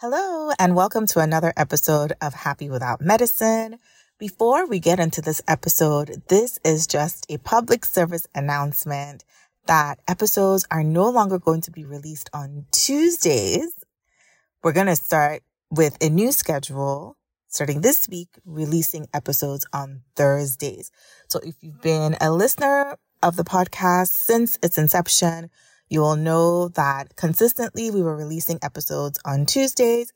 Hello, and welcome to another episode of Happy Without Medicine. Before we get into this episode, this is just a public service announcement that episodes are no longer going to be released on Tuesdays. We're going to start with a new schedule starting this week, releasing episodes on Thursdays. So if you've been a listener of the podcast since its inception, you will know that consistently we were releasing episodes on Tuesdays,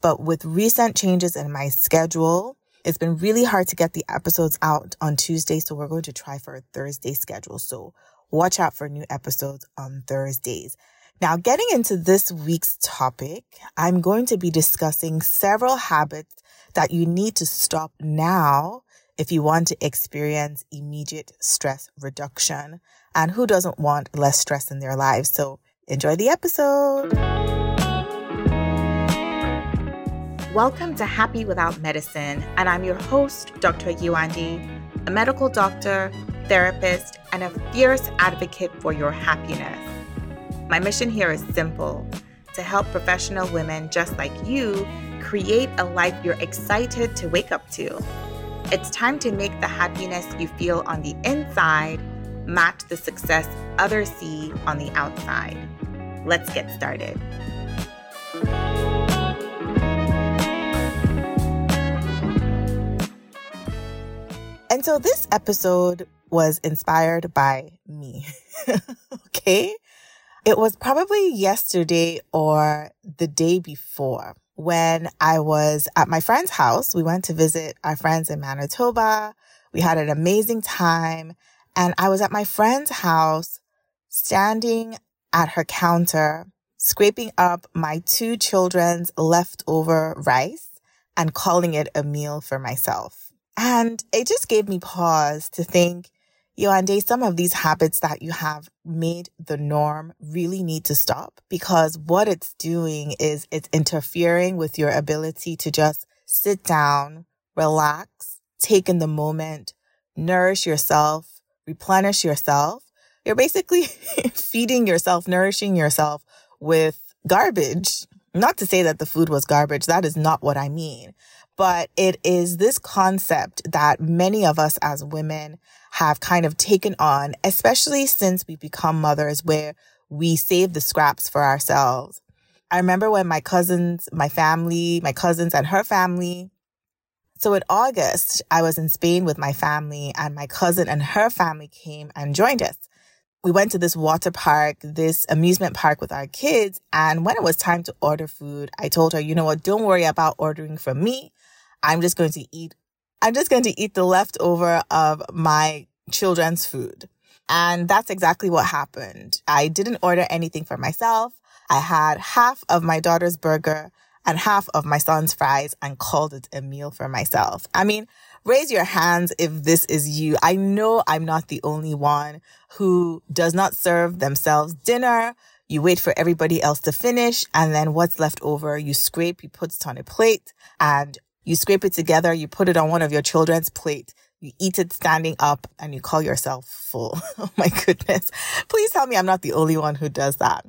but with recent changes in my schedule, it's been really hard to get the episodes out on Tuesday. So we're going to try for a Thursday schedule. So watch out for new episodes on Thursdays. Now, getting into this week's topic, I'm going to be discussing several habits that you need to stop now if you want to experience immediate stress reduction. And who doesn't want less stress in their lives? So enjoy the episode. Welcome to Happy Without Medicine, and I'm your host, Dr. Yewande, a medical doctor, therapist, and a fierce advocate for your happiness. My mission here is simple to help professional women just like you create a life you're excited to wake up to. It's time to make the happiness you feel on the inside match the success others see on the outside. Let's get started. And so this episode was inspired by me. okay. It was probably yesterday or the day before when I was at my friend's house. We went to visit our friends in Manitoba. We had an amazing time. And I was at my friend's house standing at her counter, scraping up my two children's leftover rice and calling it a meal for myself. And it just gave me pause to think, Yewande, some of these habits that you have made the norm really need to stop because what it's doing is it's interfering with your ability to just sit down, relax, take in the moment, nourish yourself, replenish yourself. You're basically feeding yourself, nourishing yourself with garbage. Not to say that the food was garbage. That is not what I mean. But it is this concept that many of us as women have kind of taken on, especially since we've become mothers where we save the scraps for ourselves. I remember when my cousins, my family, my cousins and her family. So in August, I was in Spain with my family and my cousin and her family came and joined us. We went to this water park, this amusement park with our kids. And when it was time to order food, I told her, you know what? Don't worry about ordering from me. I'm just going to eat I'm just going to eat the leftover of my children's food. And that's exactly what happened. I didn't order anything for myself. I had half of my daughter's burger and half of my son's fries and called it a meal for myself. I mean, raise your hands if this is you. I know I'm not the only one who does not serve themselves dinner. You wait for everybody else to finish and then what's left over, you scrape, you put it on a plate and you scrape it together, you put it on one of your children's plate, you eat it standing up, and you call yourself full. oh my goodness. Please tell me I'm not the only one who does that.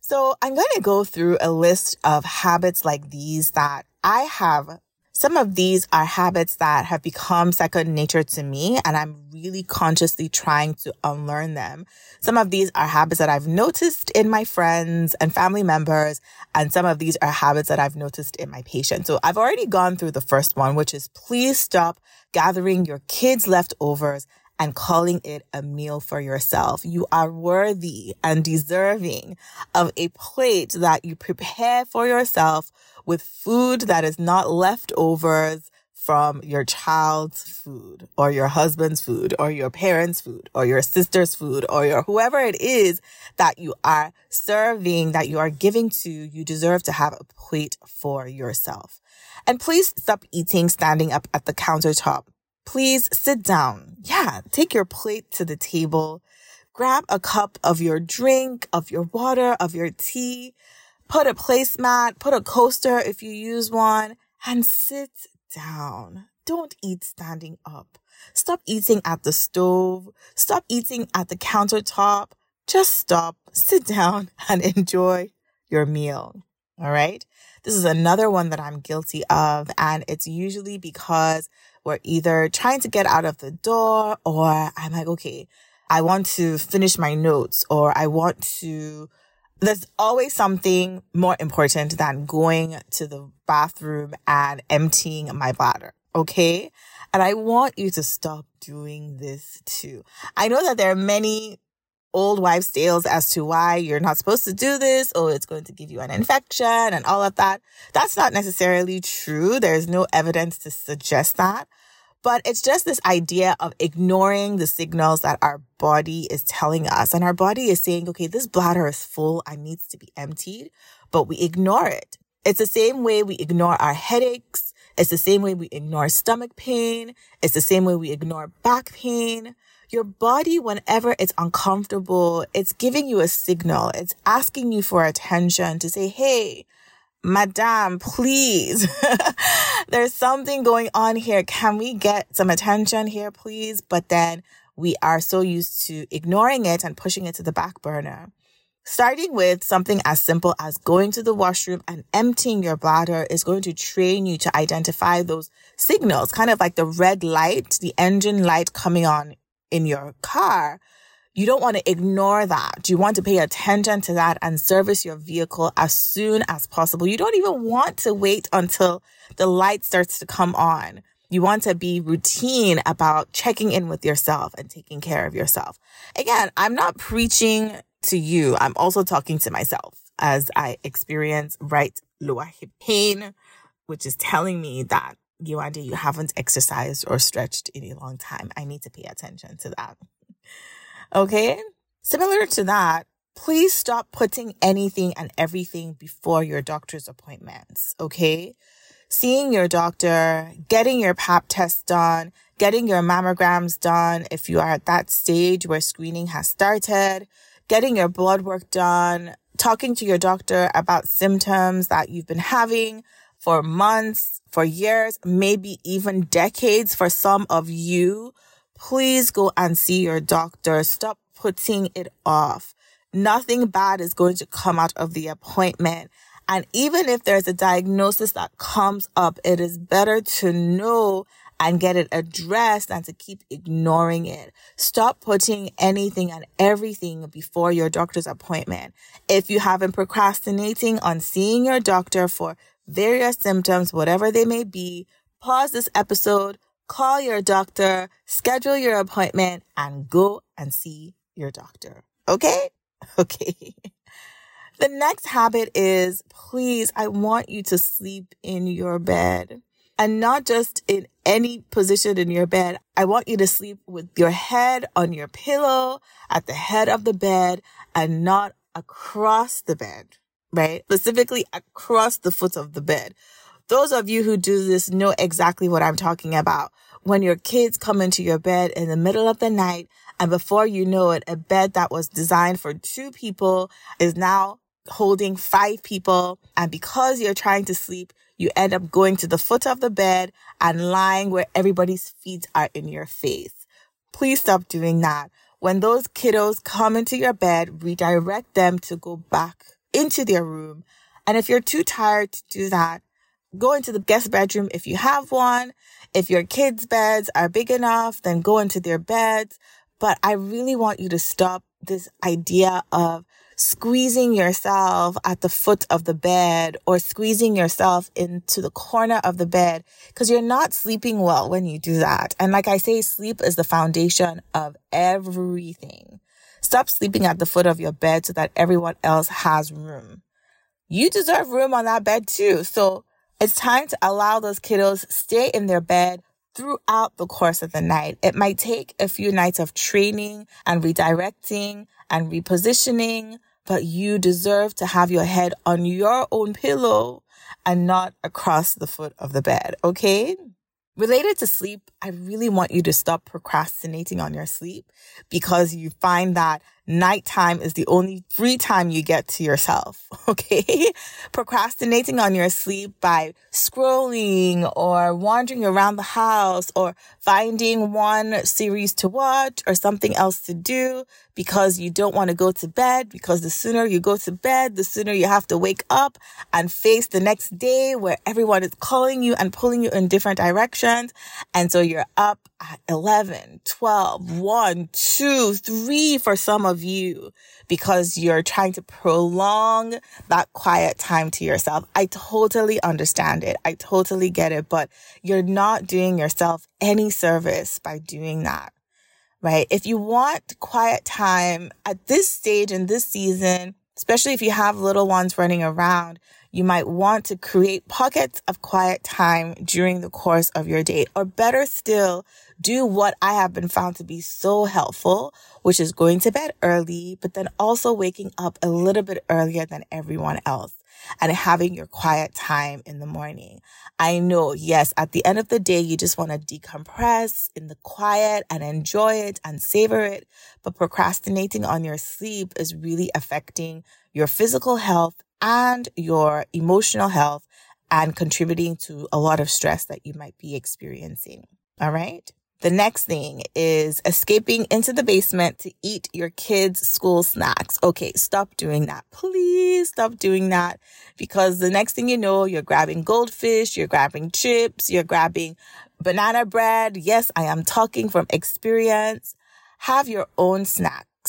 So I'm going to go through a list of habits like these that I have some of these are habits that have become second nature to me, and I'm really consciously trying to unlearn them. Some of these are habits that I've noticed in my friends and family members, and some of these are habits that I've noticed in my patients. So I've already gone through the first one, which is please stop gathering your kids' leftovers and calling it a meal for yourself. You are worthy and deserving of a plate that you prepare for yourself with food that is not leftovers from your child's food or your husband's food or your parents' food or your sister's food or your whoever it is that you are serving, that you are giving to, you deserve to have a plate for yourself. And please stop eating standing up at the countertop. Please sit down. Yeah, take your plate to the table. Grab a cup of your drink, of your water, of your tea put a placemat, put a coaster if you use one, and sit down. Don't eat standing up. Stop eating at the stove. Stop eating at the countertop. Just stop, sit down, and enjoy your meal. All right. This is another one that I'm guilty of. And it's usually because we're either trying to get out of the door or I'm like, okay, I want to finish my notes or I want to, there's always something more important than going to the bathroom and emptying my bladder. Okay. And I want you to stop doing this too. I know that there are many old wives' tales as to why you're not supposed to do this Oh, it's going to give you an infection and all of that. That's not necessarily true. There's no evidence to suggest that. But it's just this idea of ignoring the signals that our body is telling us. And our body is saying, okay, this bladder is full and needs to be emptied, but we ignore it. It's the same way we ignore our headaches. It's the same way we ignore stomach pain. It's the same way we ignore back pain. Your body, whenever it's uncomfortable, it's giving you a signal. It's asking you for attention to say, Hey, Madame, please. There's something going on here. Can we get some attention here, please? But then we are so used to ignoring it and pushing it to the back burner. Starting with something as simple as going to the washroom and emptying your bladder is going to train you to identify those signals, kind of like the red light, the engine light coming on in your car you don't want to ignore that. You want to pay attention to that and service your vehicle as soon as possible. You don't even want to wait until the light starts to come on. You want to be routine about checking in with yourself and taking care of yourself. Again, I'm not preaching to you. I'm also talking to myself as I experience right lower hip pain, which is telling me that Yewande, you haven't exercised or stretched in a long time. I need to pay attention to that. Okay. Similar to that, please stop putting anything and everything before your doctor's appointments. Okay. Seeing your doctor, getting your pap test done, getting your mammograms done if you are at that stage where screening has started, getting your blood work done, talking to your doctor about symptoms that you've been having for months, for years, maybe even decades for some of you please go and see your doctor. Stop putting it off. Nothing bad is going to come out of the appointment. And even if there's a diagnosis that comes up, it is better to know and get it addressed than to keep ignoring it. Stop putting anything and everything before your doctor's appointment. If you have been procrastinating on seeing your doctor for various symptoms, whatever they may be, pause this episode, call your doctor, schedule your appointment, and go and see your doctor. Okay? Okay. The next habit is please, I want you to sleep in your bed and not just in any position in your bed. I want you to sleep with your head on your pillow at the head of the bed and not across the bed, right? Specifically across the foot of the bed. Those of you who do this know exactly what I'm talking about. When your kids come into your bed in the middle of the night and before you know it, a bed that was designed for two people is now holding five people. And because you're trying to sleep, you end up going to the foot of the bed and lying where everybody's feet are in your face. Please stop doing that. When those kiddos come into your bed, redirect them to go back into their room. And if you're too tired to do that, go into the guest bedroom if you have one. If your kids' beds are big enough, then go into their beds. But I really want you to stop this idea of squeezing yourself at the foot of the bed or squeezing yourself into the corner of the bed because you're not sleeping well when you do that. And like I say, sleep is the foundation of everything. Stop sleeping at the foot of your bed so that everyone else has room. You deserve room on that bed too. So it's time to allow those kiddos stay in their bed throughout the course of the night. It might take a few nights of training and redirecting and repositioning, but you deserve to have your head on your own pillow and not across the foot of the bed. Okay. Related to sleep, I really want you to stop procrastinating on your sleep because you find that nighttime is the only free time you get to yourself. Okay. Procrastinating on your sleep by scrolling or wandering around the house or finding one series to watch or something else to do because you don't want to go to bed because the sooner you go to bed, the sooner you have to wake up and face the next day where everyone is calling you and pulling you in different directions. And so you're up 11, 12, 1, 2, 3 for some of you because you're trying to prolong that quiet time to yourself. I totally understand it. I totally get it, but you're not doing yourself any service by doing that right? If you want quiet time at this stage in this season, especially if you have little ones running around, you might want to create pockets of quiet time during the course of your day. Or better still, do what I have been found to be so helpful, which is going to bed early, but then also waking up a little bit earlier than everyone else and having your quiet time in the morning. I know, yes, at the end of the day, you just want to decompress in the quiet and enjoy it and savor it. But procrastinating on your sleep is really affecting your physical health and your emotional health and contributing to a lot of stress that you might be experiencing. All right. The next thing is escaping into the basement to eat your kids' school snacks. Okay, stop doing that. Please stop doing that because the next thing you know, you're grabbing goldfish, you're grabbing chips, you're grabbing banana bread. Yes, I am talking from experience. Have your own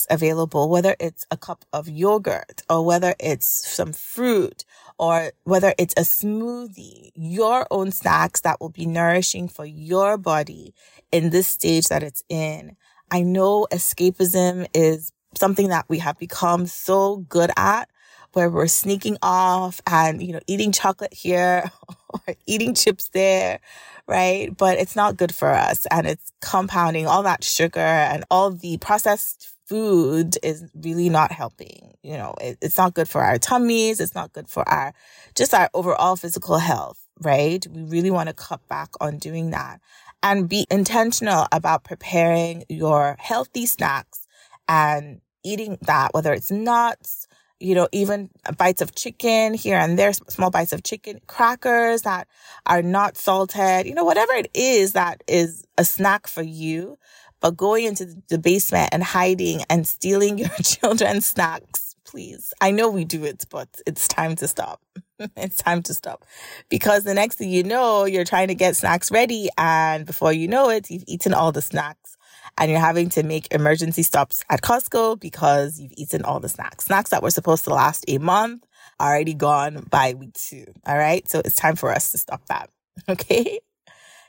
available, whether it's a cup of yogurt or whether it's some fruit or whether it's a smoothie, your own snacks that will be nourishing for your body in this stage that it's in. I know escapism is something that we have become so good at where we're sneaking off and, you know, eating chocolate here or eating chips there, right? But it's not good for us and it's compounding all that sugar and all the processed food is really not helping. You know, it, it's not good for our tummies. It's not good for our, just our overall physical health, right? We really want to cut back on doing that and be intentional about preparing your healthy snacks and eating that, whether it's nuts, you know, even bites of chicken here and there, small bites of chicken, crackers that are not salted, you know, whatever it is that is a snack for you but going into the basement and hiding and stealing your children's snacks, please. I know we do it, but it's time to stop. it's time to stop because the next thing you know, you're trying to get snacks ready. And before you know it, you've eaten all the snacks and you're having to make emergency stops at Costco because you've eaten all the snacks. Snacks that were supposed to last a month already gone by week two. All right. So it's time for us to stop that. Okay.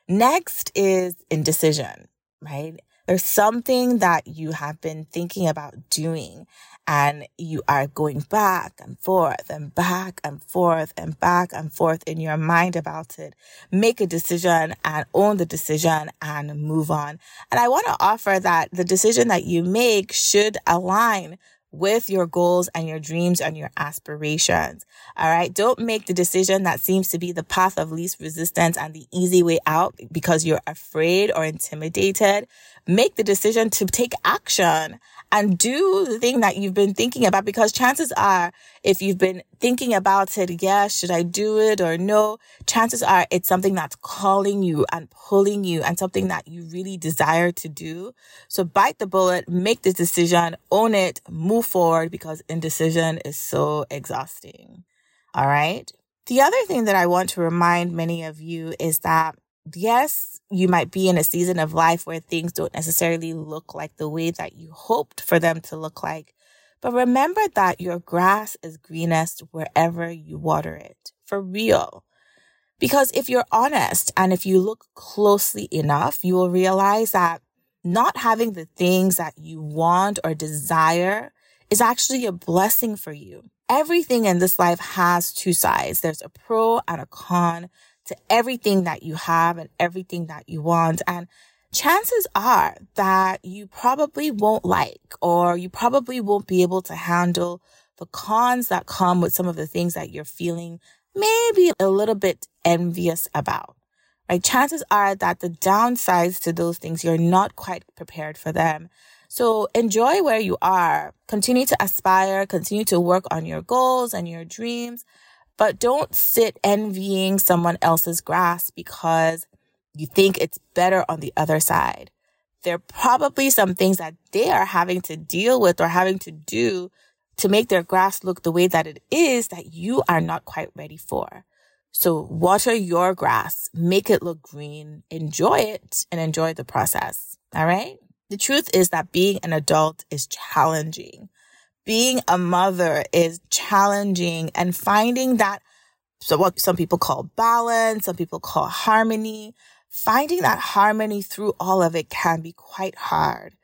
Next is indecision, right? There's something that you have been thinking about doing and you are going back and forth and back and forth and back and forth in your mind about it. Make a decision and own the decision and move on. And I want to offer that the decision that you make should align with your goals and your dreams and your aspirations. All right. Don't make the decision that seems to be the path of least resistance and the easy way out because you're afraid or intimidated. Make the decision to take action and do the thing that you've been thinking about because chances are if you've been thinking about it, yeah, should I do it or no? Chances are it's something that's calling you and pulling you and something that you really desire to do. So bite the bullet, make the decision, own it, move forward because indecision is so exhausting. All right. The other thing that I want to remind many of you is that yes, you might be in a season of life where things don't necessarily look like the way that you hoped for them to look like. But remember that your grass is greenest wherever you water it. For real. Because if you're honest and if you look closely enough, you will realize that not having the things that you want or desire is actually a blessing for you. Everything in this life has two sides. There's a pro and a con to everything that you have and everything that you want. And chances are that you probably won't like or you probably won't be able to handle the cons that come with some of the things that you're feeling maybe a little bit envious about. Right? Chances are that the downsides to those things, you're not quite prepared for them. So enjoy where you are. Continue to aspire, continue to work on your goals and your dreams, but don't sit envying someone else's grass because you think it's better on the other side. There are probably some things that they are having to deal with or having to do to make their grass look the way that it is that you are not quite ready for. So water your grass, make it look green, enjoy it and enjoy the process. All right. The truth is that being an adult is challenging. Being a mother is challenging and finding that so what some people call balance, some people call harmony, finding that harmony through all of it can be quite hard.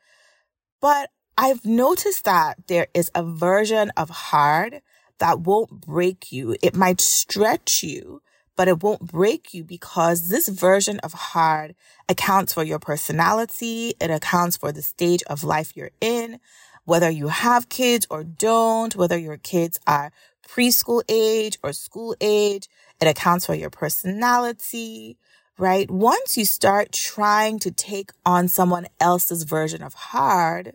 But I've noticed that there is a version of hard that won't break you. It might stretch you, but it won't break you because this version of hard accounts for your personality. It accounts for the stage of life you're in, whether you have kids or don't, whether your kids are preschool age or school age. It accounts for your personality, right? Once you start trying to take on someone else's version of hard,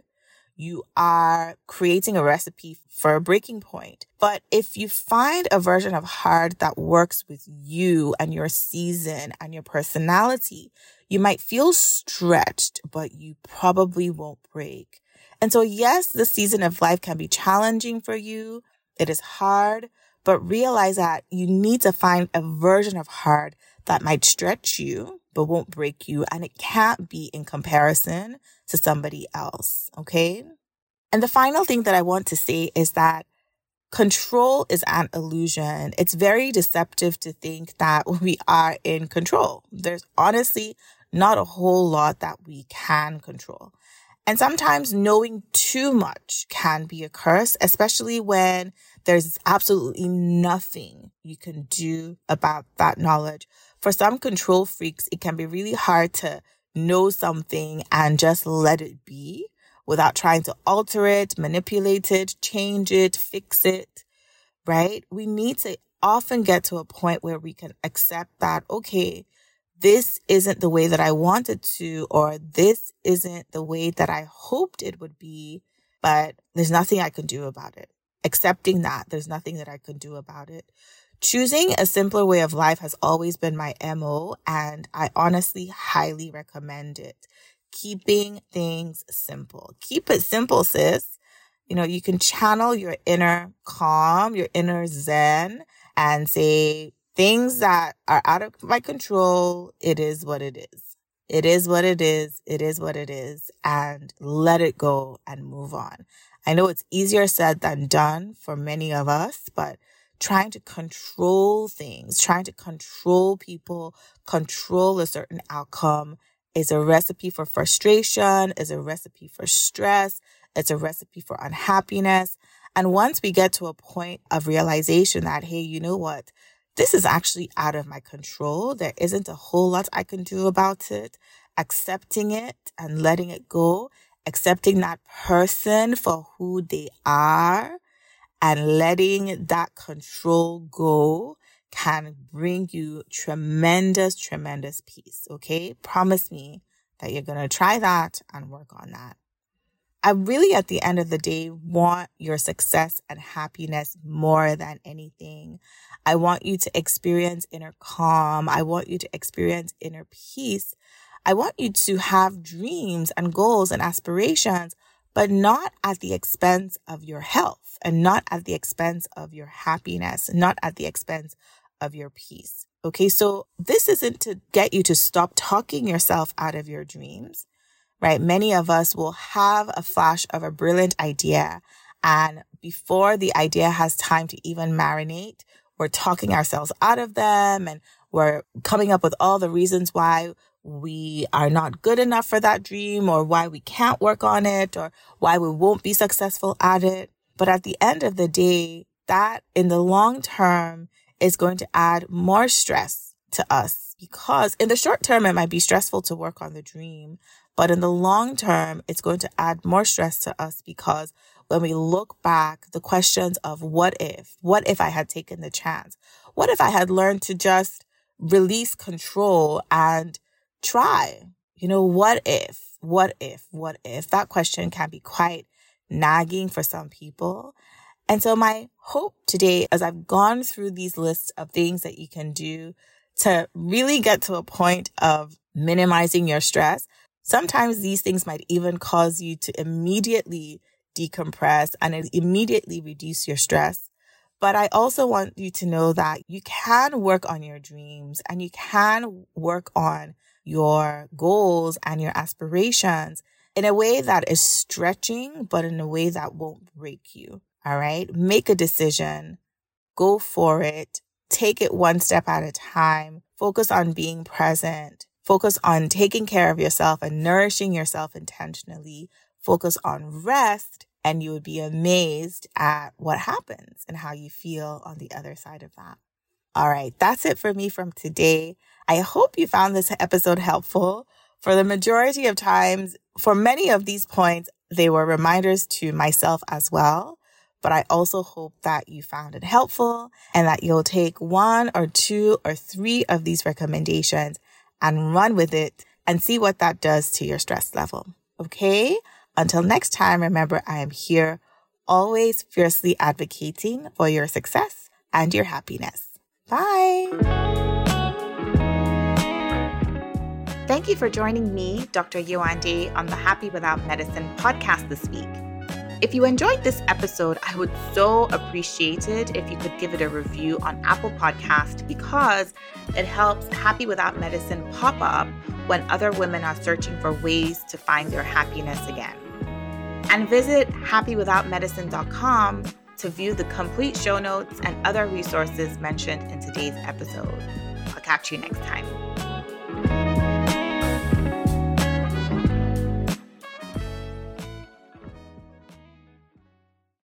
you are creating a recipe for a breaking point. But if you find a version of hard that works with you and your season and your personality, you might feel stretched, but you probably won't break. And so, yes, the season of life can be challenging for you. It is hard, but realize that you need to find a version of hard that might stretch you, but won't break you. And it can't be in comparison to somebody else. Okay. And the final thing that I want to say is that control is an illusion. It's very deceptive to think that we are in control. There's honestly not a whole lot that we can control. And sometimes knowing too much can be a curse, especially when there's absolutely nothing you can do about that knowledge. For some control freaks, it can be really hard to know something and just let it be without trying to alter it, manipulate it, change it, fix it, right? We need to often get to a point where we can accept that, okay, this isn't the way that I wanted to, or this isn't the way that I hoped it would be, but there's nothing I can do about it. Accepting that there's nothing that I can do about it. Choosing a simpler way of life has always been my MO and I honestly highly recommend it. Keeping things simple. Keep it simple, sis. You know, you can channel your inner calm, your inner zen and say things that are out of my control. It is what it is. It is what it is. It is what it is and let it go and move on. I know it's easier said than done for many of us, but trying to control things, trying to control people, control a certain outcome is a recipe for frustration, is a recipe for stress, it's a recipe for unhappiness. And once we get to a point of realization that, hey, you know what? This is actually out of my control. There isn't a whole lot I can do about it. Accepting it and letting it go, accepting that person for who they are and letting that control go can bring you tremendous, tremendous peace. Okay. Promise me that you're going to try that and work on that. I really, at the end of the day, want your success and happiness more than anything. I want you to experience inner calm. I want you to experience inner peace. I want you to have dreams and goals and aspirations but not at the expense of your health and not at the expense of your happiness, not at the expense of your peace. Okay. So this isn't to get you to stop talking yourself out of your dreams, right? Many of us will have a flash of a brilliant idea. And before the idea has time to even marinate, we're talking ourselves out of them and we're coming up with all the reasons why we are not good enough for that dream or why we can't work on it or why we won't be successful at it. But at the end of the day, that in the long term is going to add more stress to us because in the short term, it might be stressful to work on the dream. But in the long term, it's going to add more stress to us because when we look back, the questions of what if, what if I had taken the chance? What if I had learned to just release control and try. You know, what if? what if, what if? That question can be quite nagging for some people. And so my hope today, as I've gone through these lists of things that you can do to really get to a point of minimizing your stress, sometimes these things might even cause you to immediately decompress and immediately reduce your stress. But I also want you to know that you can work on your dreams and you can work on your goals and your aspirations in a way that is stretching, but in a way that won't break you. All right. Make a decision. Go for it. Take it one step at a time. Focus on being present. Focus on taking care of yourself and nourishing yourself intentionally. Focus on rest and you would be amazed at what happens and how you feel on the other side of that. All right. That's it for me from today. I hope you found this episode helpful. For the majority of times, for many of these points, they were reminders to myself as well. But I also hope that you found it helpful and that you'll take one or two or three of these recommendations and run with it and see what that does to your stress level. Okay. Until next time, remember I am here always fiercely advocating for your success and your happiness. Bye. Thank you for joining me, Dr. Yewande, on the Happy Without Medicine podcast this week. If you enjoyed this episode, I would so appreciate it if you could give it a review on Apple Podcast because it helps Happy Without Medicine pop up when other women are searching for ways to find their happiness again. And visit happywithoutmedicine.com to view the complete show notes and other resources mentioned in today's episode. I'll catch you next time.